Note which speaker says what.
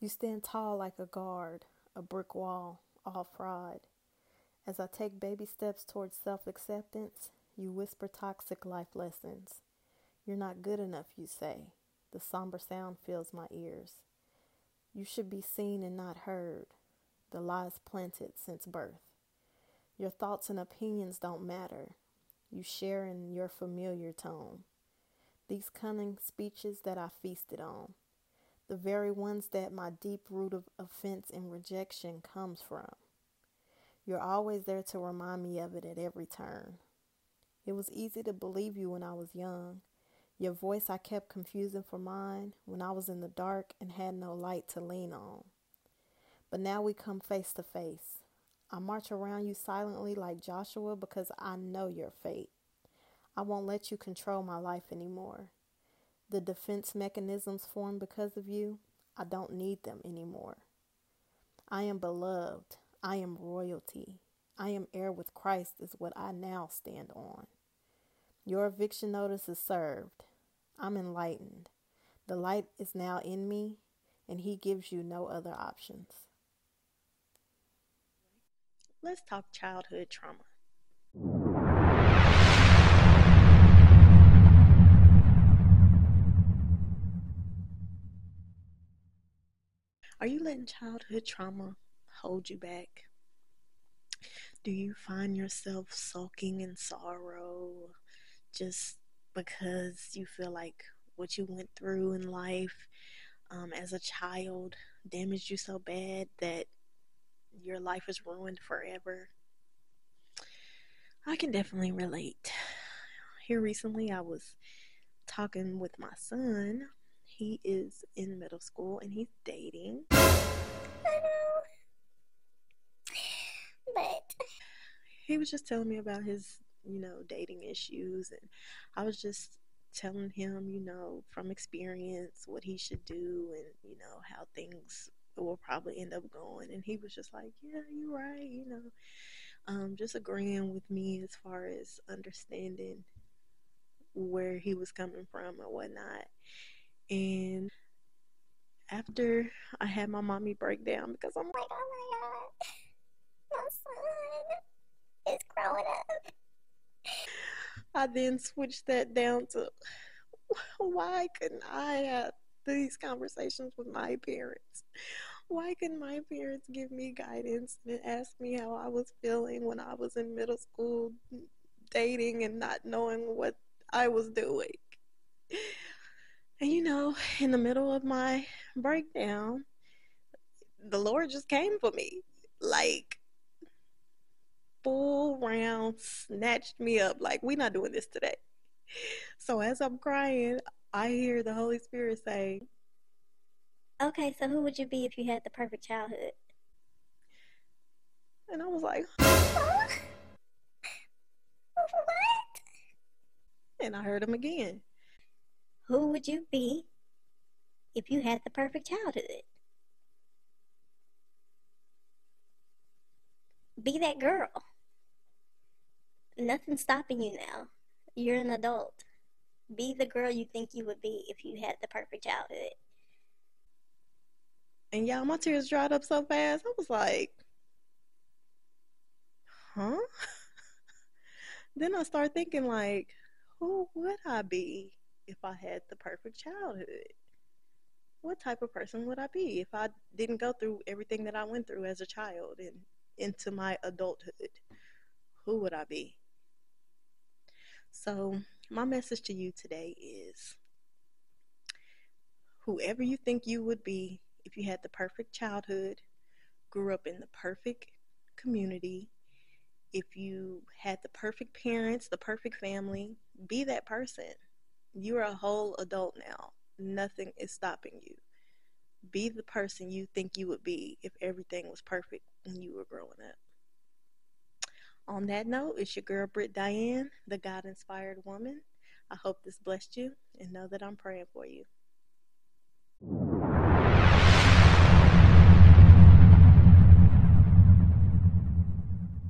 Speaker 1: You stand tall like a guard, a brick wall, all fraud. As I take baby steps towards self acceptance, you whisper toxic life lessons. You're not good enough, you say. The somber sound fills my ears. You should be seen and not heard. The lies planted since birth. Your thoughts and opinions don't matter. You share in your familiar tone. These cunning speeches that I feasted on the very ones that my deep root of offense and rejection comes from. You're always there to remind me of it at every turn. It was easy to believe you when I was young. Your voice I kept confusing for mine when I was in the dark and had no light to lean on. But now we come face to face. I march around you silently like Joshua because I know your fate. I won't let you control my life anymore. The defense mechanisms formed because of you, I don't need them anymore. I am beloved. I am royalty. I am heir with Christ, is what I now stand on. Your eviction notice is served. I'm enlightened. The light is now in me, and He gives you no other options.
Speaker 2: Let's talk childhood trauma. You letting childhood trauma hold you back? Do you find yourself sulking in sorrow just because you feel like what you went through in life um, as a child damaged you so bad that your life is ruined forever? I can definitely relate. Here recently, I was talking with my son he is in middle school and he's dating.
Speaker 3: I know. But
Speaker 2: he was just telling me about his, you know, dating issues and I was just telling him, you know, from experience what he should do and, you know, how things will probably end up going and he was just like, Yeah, you're right, you know. Um, just agreeing with me as far as understanding where he was coming from and whatnot. And after I had my mommy breakdown because I'm
Speaker 3: like, oh my god, my son is growing up.
Speaker 2: I then switched that down to why couldn't I have these conversations with my parents? Why couldn't my parents give me guidance and ask me how I was feeling when I was in middle school dating and not knowing what I was doing? And you know, in the middle of my breakdown, the Lord just came for me. Like, full round snatched me up. Like, we're not doing this today. So as I'm crying, I hear the Holy Spirit say,
Speaker 3: Okay, so who would you be if you had the perfect childhood?
Speaker 2: And I was like,
Speaker 3: What?
Speaker 2: And I heard him again.
Speaker 3: Who would you be if you had the perfect childhood? Be that girl. Nothing's stopping you now. You're an adult. Be the girl you think you would be if you had the perfect childhood.
Speaker 2: And y'all, my tears dried up so fast. I was like, huh? then I start thinking, like, who would I be? If I had the perfect childhood? What type of person would I be if I didn't go through everything that I went through as a child and into my adulthood? Who would I be? So, my message to you today is whoever you think you would be if you had the perfect childhood, grew up in the perfect community, if you had the perfect parents, the perfect family, be that person. You're a whole adult now. Nothing is stopping you. Be the person you think you would be if everything was perfect when you were growing up. On that note, it's your girl Britt Diane, the God inspired woman. I hope this blessed you and know that I'm praying for you.